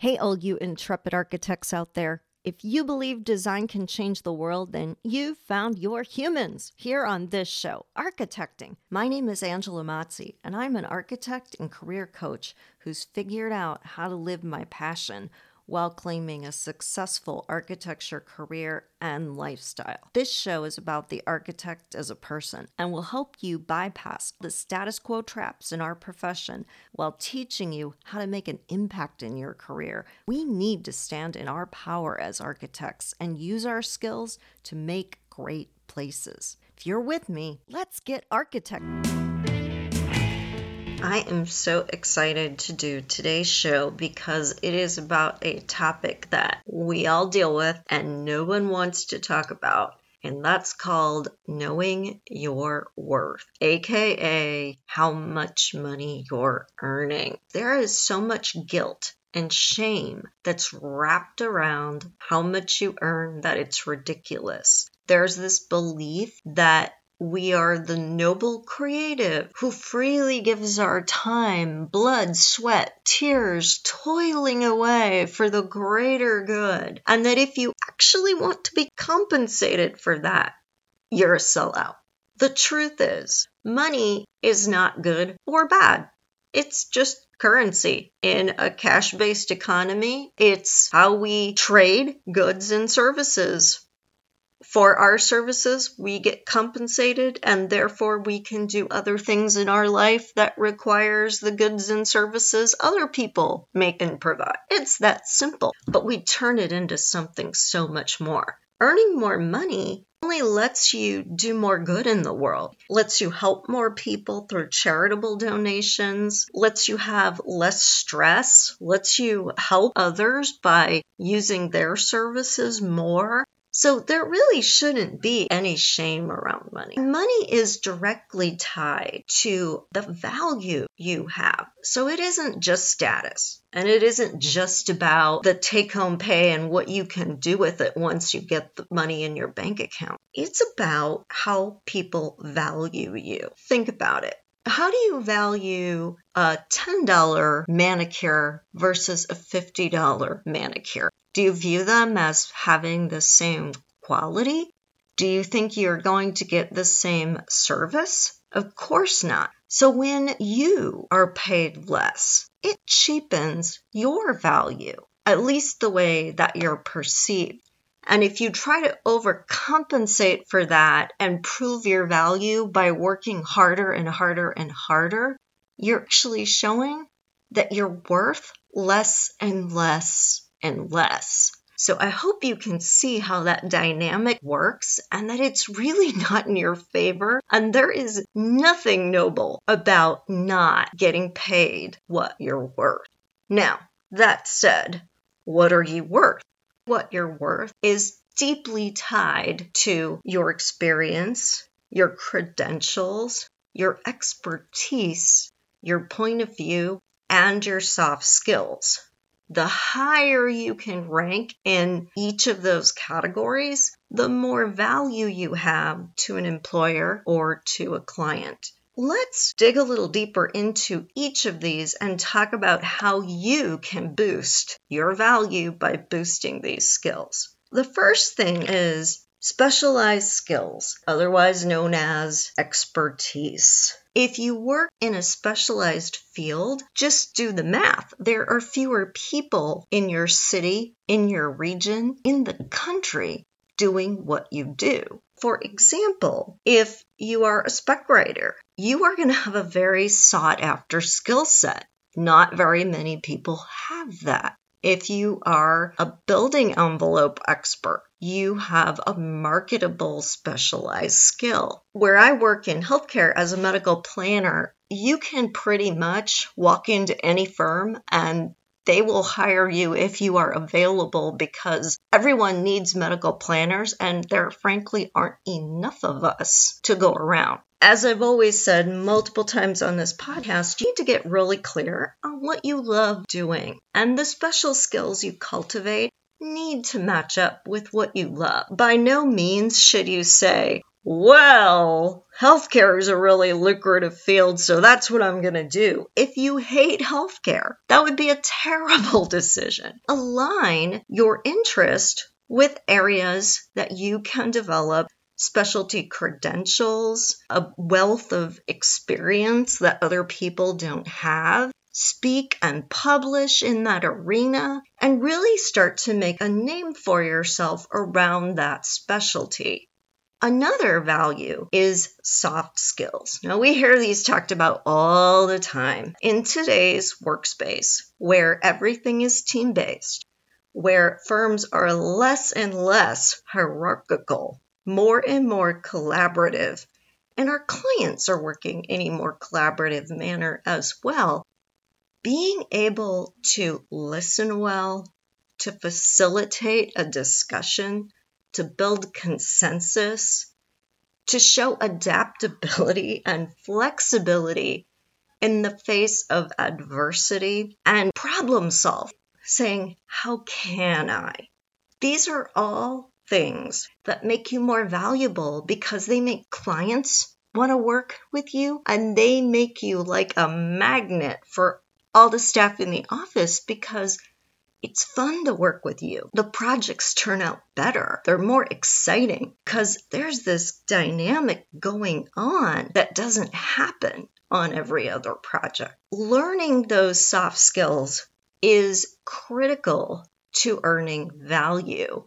Hey, all you intrepid architects out there. If you believe design can change the world, then you've found your humans here on this show, Architecting. My name is Angela Mazzi, and I'm an architect and career coach who's figured out how to live my passion while claiming a successful architecture career and lifestyle. This show is about the architect as a person and will help you bypass the status quo traps in our profession while teaching you how to make an impact in your career. We need to stand in our power as architects and use our skills to make great places. If you're with me, let's get architecting. I am so excited to do today's show because it is about a topic that we all deal with and no one wants to talk about. And that's called knowing your worth, aka how much money you're earning. There is so much guilt and shame that's wrapped around how much you earn that it's ridiculous. There's this belief that we are the noble creative who freely gives our time, blood, sweat, tears, toiling away for the greater good. And that if you actually want to be compensated for that, you're a sellout. The truth is, money is not good or bad. It's just currency. In a cash based economy, it's how we trade goods and services for our services, we get compensated and therefore we can do other things in our life that requires the goods and services other people make and provide. It's that simple, but we turn it into something so much more. Earning more money only lets you do more good in the world, lets you help more people through charitable donations, lets you have less stress, lets you help others by using their services more. So there really shouldn't be any shame around money. Money is directly tied to the value you have. So it isn't just status. And it isn't just about the take home pay and what you can do with it once you get the money in your bank account. It's about how people value you. Think about it. How do you value a $10 manicure versus a $50 manicure? Do you view them as having the same quality? Do you think you're going to get the same service? Of course not. So when you are paid less, it cheapens your value, at least the way that you're perceived. And if you try to overcompensate for that and prove your value by working harder and harder and harder, you're actually showing that you're worth less and less and less. So I hope you can see how that dynamic works and that it's really not in your favor. And there is nothing noble about not getting paid what you're worth. Now, that said, what are you worth? What you're worth is deeply tied to your experience, your credentials, your expertise, your point of view, and your soft skills the higher you can rank in each of those categories, the more value you have to an employer or to a client. Let's dig a little deeper into each of these and talk about how you can boost your value by boosting these skills. The first thing is specialized skills, otherwise known as expertise. If you work in a specialized field, just do the math. There are fewer people in your city, in your region, in the country doing what you do. For example, if you are a spec writer, you are going to have a very sought after skill set. Not very many people have that. If you are a building envelope expert, you have a marketable specialized skill. Where I work in healthcare as a medical planner, you can pretty much walk into any firm and they will hire you if you are available because everyone needs medical planners and there frankly aren't enough of us to go around. As I've always said multiple times on this podcast, you need to get really clear on what you love doing and the special skills you cultivate need to match up with what you love. By no means should you say, well, healthcare is a really lucrative field, so that's what I'm going to do. If you hate healthcare, that would be a terrible decision. Align your interest with areas that you can develop specialty credentials, a wealth of experience that other people don't have. Speak and publish in that arena and really start to make a name for yourself around that specialty. Another value is soft skills. Now, we hear these talked about all the time in today's workspace where everything is team based, where firms are less and less hierarchical more and more collaborative. And our clients are working in a more collaborative manner as well. Being able to listen well, to facilitate a discussion, to build consensus, to show adaptability and flexibility in the face of adversity and problem solve, saying, How can I? These are all things that make you more valuable because they make clients want to work with you and they make you like a magnet for all the staff in the office because it's fun to work with you. The projects turn out better. They're more exciting because there's this dynamic going on that doesn't happen on every other project. Learning those soft skills is critical to earning value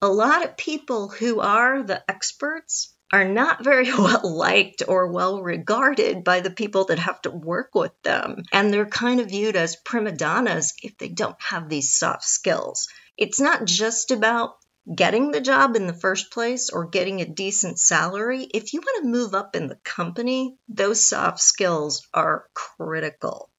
a lot of people who are the experts are not very well liked or well regarded by the people that have to work with them. And they're kind of viewed as prima donnas if they don't have these soft skills. It's not just about getting the job in the first place or getting a decent salary. If you want to move up in the company, those soft skills are critical.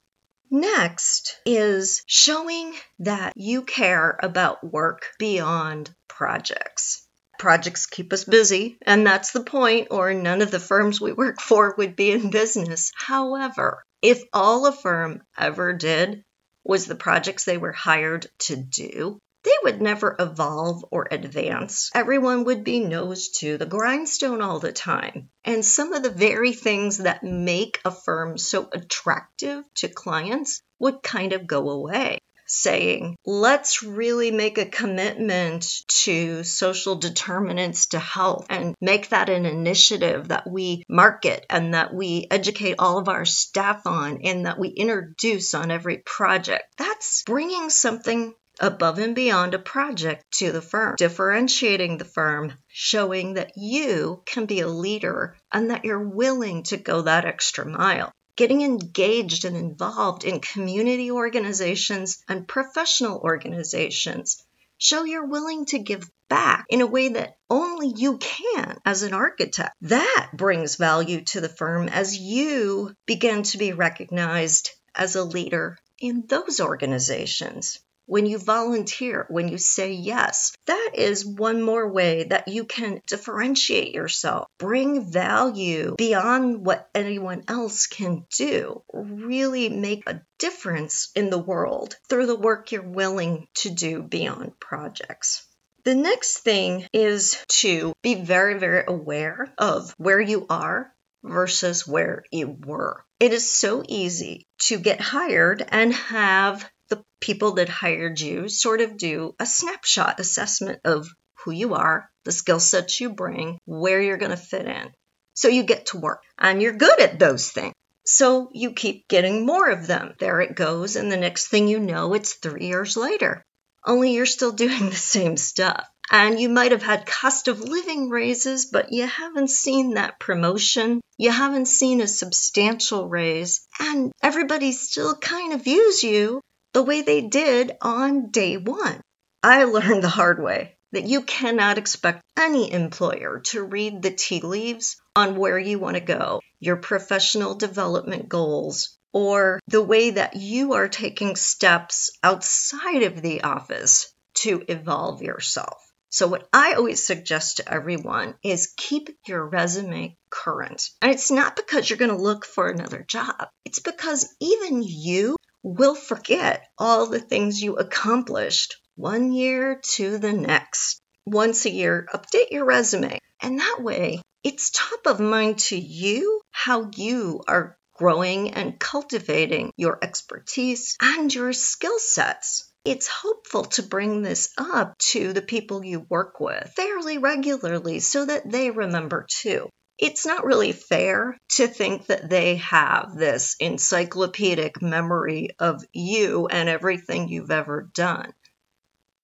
Next is showing that you care about work beyond projects. Projects keep us busy, and that's the point, or none of the firms we work for would be in business. However, if all a firm ever did was the projects they were hired to do, they would never evolve or advance. Everyone would be nose to the grindstone all the time. And some of the very things that make a firm so attractive to clients would kind of go away saying, let's really make a commitment to social determinants to health and make that an initiative that we market and that we educate all of our staff on and that we introduce on every project. That's bringing something above and beyond a project to the firm, differentiating the firm, showing that you can be a leader and that you're willing to go that extra mile getting engaged and involved in community organizations and professional organizations. Show you're willing to give back in a way that only you can as an architect. That brings value to the firm as you begin to be recognized as a leader in those organizations when you volunteer, when you say yes. That is one more way that you can differentiate yourself, bring value beyond what anyone else can do, really make a difference in the world through the work you're willing to do beyond projects. The next thing is to be very, very aware of where you are versus where you were. It is so easy to get hired and have the people that hired you sort of do a snapshot assessment of who you are, the skill sets you bring, where you're going to fit in. So you get to work and you're good at those things. So you keep getting more of them. There it goes. And the next thing you know, it's three years later. Only you're still doing the same stuff. And you might have had cost of living raises, but you haven't seen that promotion. You haven't seen a substantial raise. And everybody still kind of views you the way they did on day one. I learned the hard way that you cannot expect any employer to read the tea leaves on where you want to go, your professional development goals, or the way that you are taking steps outside of the office to evolve yourself. So, what I always suggest to everyone is keep your resume current. And it's not because you're going to look for another job, it's because even you will forget all the things you accomplished one year to the next. once a year, update your resume. And that way, it's top of mind to you how you are growing and cultivating your expertise and your skill sets. It's helpful to bring this up to the people you work with fairly regularly so that they remember too. It's not really fair to think that they have this encyclopedic memory of you and everything you've ever done.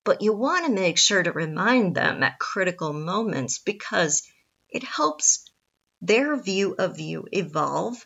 But you want to make sure to remind them at critical moments because it helps their view of you evolve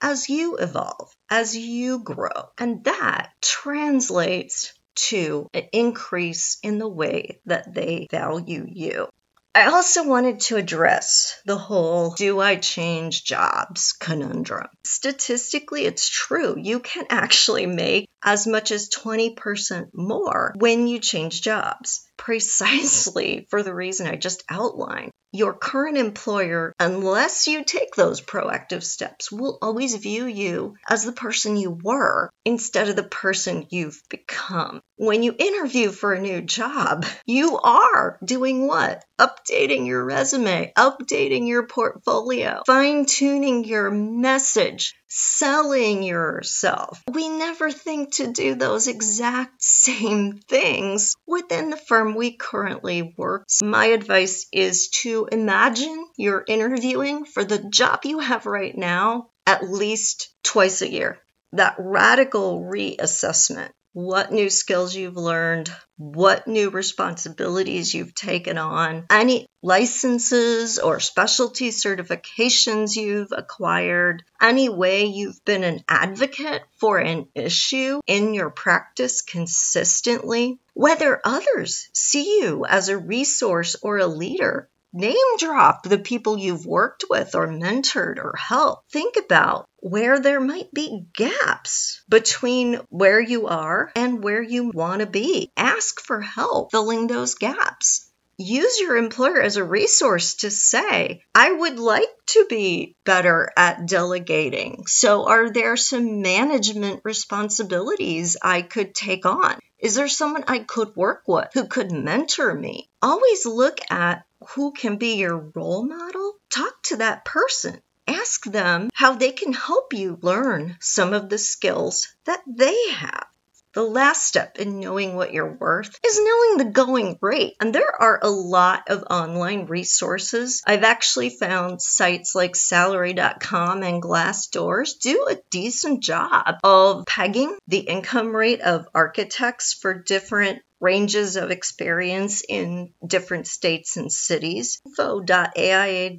as you evolve, as you grow. And that translates to an increase in the way that they value you. I also wanted to address the whole do I change jobs conundrum. Statistically, it's true. You can actually make as much as 20% more when you change jobs, precisely for the reason I just outlined your current employer, unless you take those proactive steps, will always view you as the person you were instead of the person you've become. When you interview for a new job, you are doing what? Updating your resume, updating your portfolio, fine tuning your message, selling yourself. We never think to do those exact same things within the firm we currently work. My advice is to imagine you're interviewing for the job you have right now at least twice a year. That radical reassessment what new skills you've learned, what new responsibilities you've taken on, any licenses or specialty certifications you've acquired, any way you've been an advocate for an issue in your practice consistently, whether others see you as a resource or a leader Name drop the people you've worked with or mentored or helped. Think about where there might be gaps between where you are and where you want to be. Ask for help filling those gaps. Use your employer as a resource to say, I would like to be better at delegating. So, are there some management responsibilities I could take on? Is there someone I could work with who could mentor me? Always look at who can be your role model, talk to that person. Ask them how they can help you learn some of the skills that they have. The last step in knowing what you're worth is knowing the going rate. And there are a lot of online resources. I've actually found sites like salary.com and Glassdoors do a decent job of pegging the income rate of architects for different ranges of experience in different states and cities. info.aia.org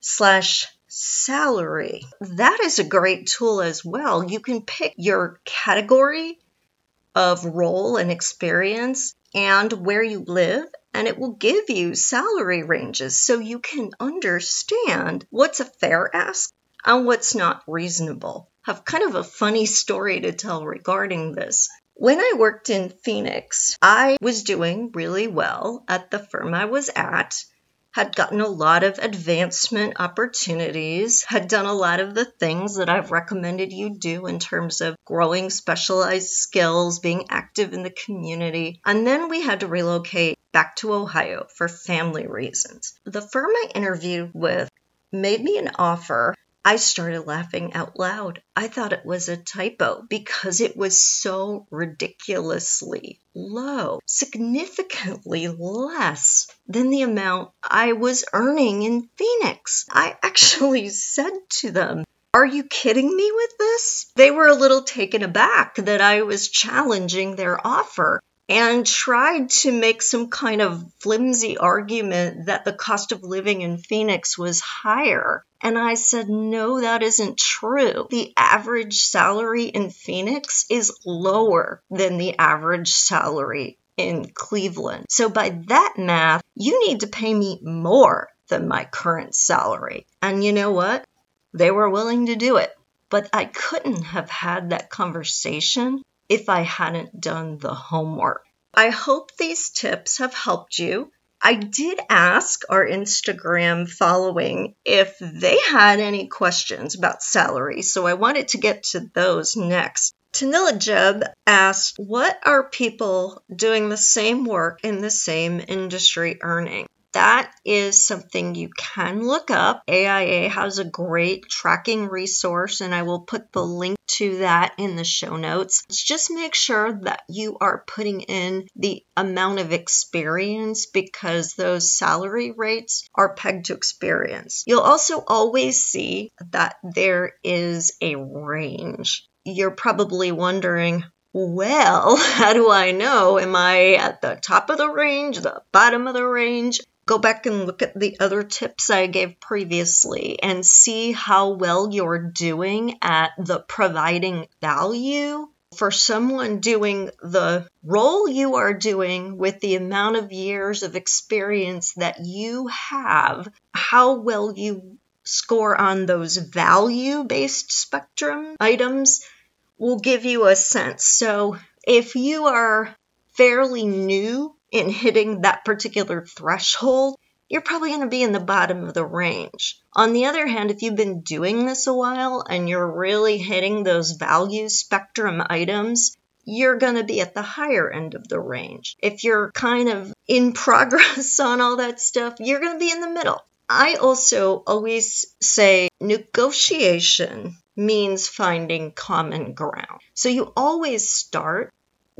slash salary. That is a great tool as well. You can pick your category of role and experience and where you live and it will give you salary ranges so you can understand what's a fair ask and what's not reasonable. I have kind of a funny story to tell regarding this. When I worked in Phoenix, I was doing really well at the firm I was at, had gotten a lot of advancement opportunities, had done a lot of the things that I've recommended you do in terms of growing specialized skills, being active in the community. And then we had to relocate back to Ohio for family reasons. The firm I interviewed with made me an offer I started laughing out loud. I thought it was a typo because it was so ridiculously low, significantly less than the amount I was earning in Phoenix. I actually said to them, are you kidding me with this? They were a little taken aback that I was challenging their offer and tried to make some kind of flimsy argument that the cost of living in Phoenix was higher. And I said, no, that isn't true. The average salary in Phoenix is lower than the average salary in Cleveland. So by that math, you need to pay me more than my current salary. And you know what? They were willing to do it. But I couldn't have had that conversation if I hadn't done the homework. I hope these tips have helped you. I did ask our Instagram following if they had any questions about salary, so I wanted to get to those next. Tanila Jeb asked, What are people doing the same work in the same industry earning? That is something you can look up. AIA has a great tracking resource, and I will put the link to that in the show notes. Just make sure that you are putting in the amount of experience because those salary rates are pegged to experience. You'll also always see that there is a range. You're probably wondering, well, how do I know? Am I at the top of the range, the bottom of the range? Go back and look at the other tips I gave previously and see how well you're doing at the providing value for someone doing the role you are doing with the amount of years of experience that you have, how well you score on those value based spectrum items will give you a sense. So if you are fairly new in hitting that particular threshold, you're probably going to be in the bottom of the range. On the other hand, if you've been doing this a while and you're really hitting those value spectrum items, you're going to be at the higher end of the range. If you're kind of in progress on all that stuff, you're going to be in the middle. I also always say negotiation means finding common ground. So you always start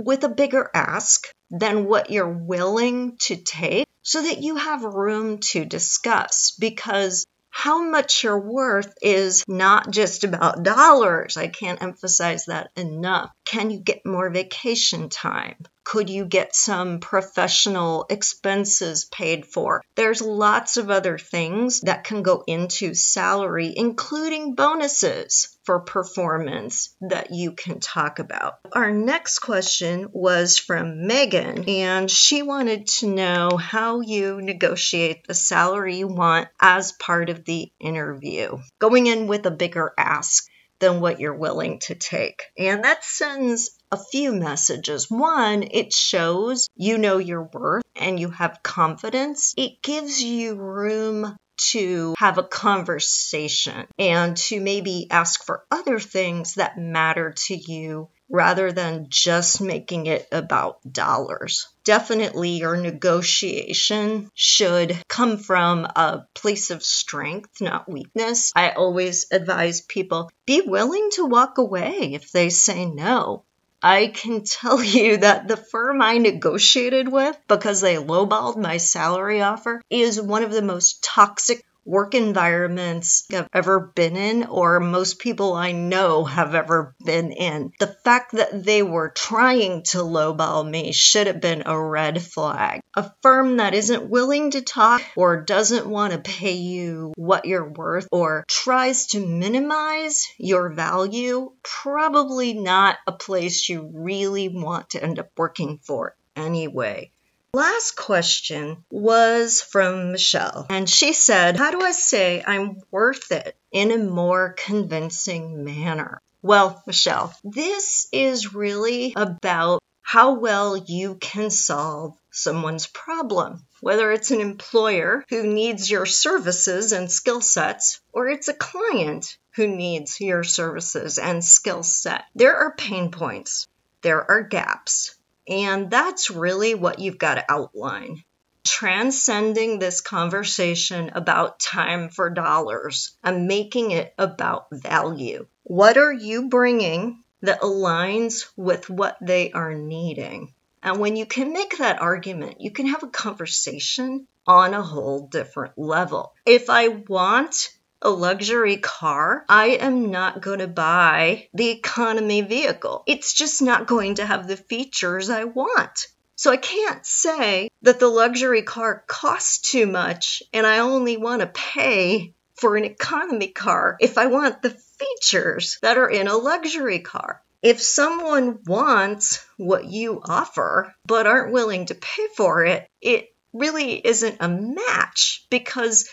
with a bigger ask than what you're willing to take so that you have room to discuss because how much you're worth is not just about dollars. I can't emphasize that enough. Can you get more vacation time? Could you get some professional expenses paid for? There's lots of other things that can go into salary, including bonuses for performance that you can talk about. Our next question was from Megan, and she wanted to know how you negotiate the salary you want as part of the interview, going in with a bigger ask than what you're willing to take. And that sends a few messages. One, it shows you know your worth and you have confidence. It gives you room to have a conversation and to maybe ask for other things that matter to you rather than just making it about dollars. Definitely, your negotiation should come from a place of strength, not weakness. I always advise people be willing to walk away if they say no. I can tell you that the firm I negotiated with because they lowballed my salary offer is one of the most toxic work environments I've ever been in, or most people I know have ever been in. The fact that they were trying to lowball me should have been a red flag. A firm that isn't willing to talk or doesn't want to pay you what you're worth or tries to minimize your value, probably not a place you really want to end up working for anyway. Last question was from Michelle, and she said, How do I say I'm worth it in a more convincing manner? Well, Michelle, this is really about how well you can solve someone's problem. Whether it's an employer who needs your services and skill sets, or it's a client who needs your services and skill set. There are pain points, there are gaps, and that's really what you've got to outline. Transcending this conversation about time for dollars and making it about value. What are you bringing that aligns with what they are needing? And when you can make that argument, you can have a conversation on a whole different level. If I want a luxury car, I am not going to buy the economy vehicle. It's just not going to have the features I want. So I can't say that the luxury car costs too much and I only want to pay for an economy car if I want the features that are in a luxury car. If someone wants what you offer but aren't willing to pay for it, it really isn't a match because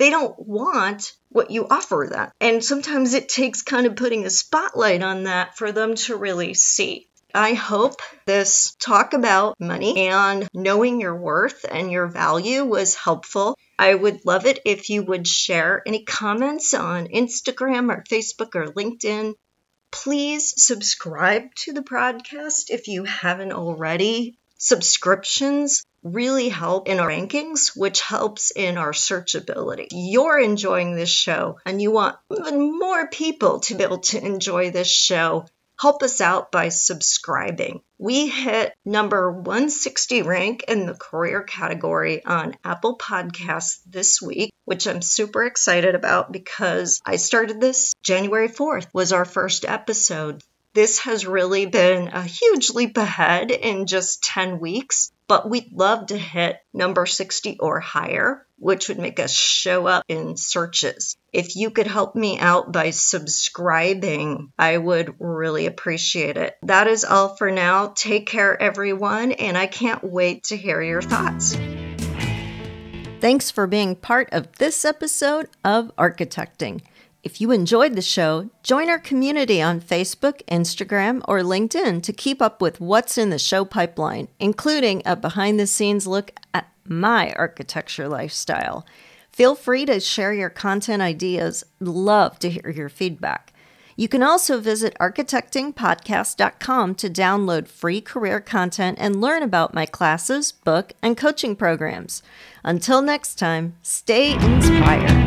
they don't want what you offer them. And sometimes it takes kind of putting a spotlight on that for them to really see. I hope this talk about money and knowing your worth and your value was helpful. I would love it if you would share any comments on Instagram or Facebook or LinkedIn. Please subscribe to the podcast if you haven't already. Subscriptions really help in our rankings, which helps in our searchability. You're enjoying this show and you want even more people to be able to enjoy this show. Help us out by subscribing. We hit number 160 rank in the career category on Apple Podcasts this week, which I'm super excited about because I started this January 4th was our first episode. This has really been a huge leap ahead in just 10 weeks, but we'd love to hit number 60 or higher, which would make us show up in searches. If you could help me out by subscribing, I would really appreciate it. That is all for now. Take care, everyone, and I can't wait to hear your thoughts. Thanks for being part of this episode of Architecting. If you enjoyed the show, join our community on Facebook, Instagram, or LinkedIn to keep up with what's in the show pipeline, including a behind the scenes look at my architecture lifestyle. Feel free to share your content ideas. Love to hear your feedback. You can also visit architectingpodcast.com to download free career content and learn about my classes, book, and coaching programs. Until next time, stay inspired.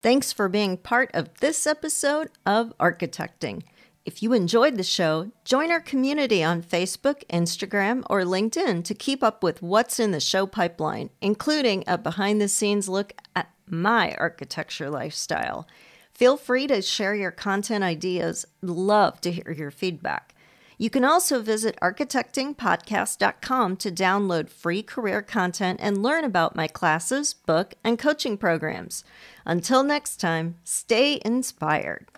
Thanks for being part of this episode of Architecting. If you enjoyed the show, join our community on Facebook, Instagram, or LinkedIn to keep up with what's in the show pipeline, including a behind the scenes look at my architecture lifestyle. Feel free to share your content ideas. Love to hear your feedback. You can also visit architectingpodcast.com to download free career content and learn about my classes, book, and coaching programs. Until next time, stay inspired.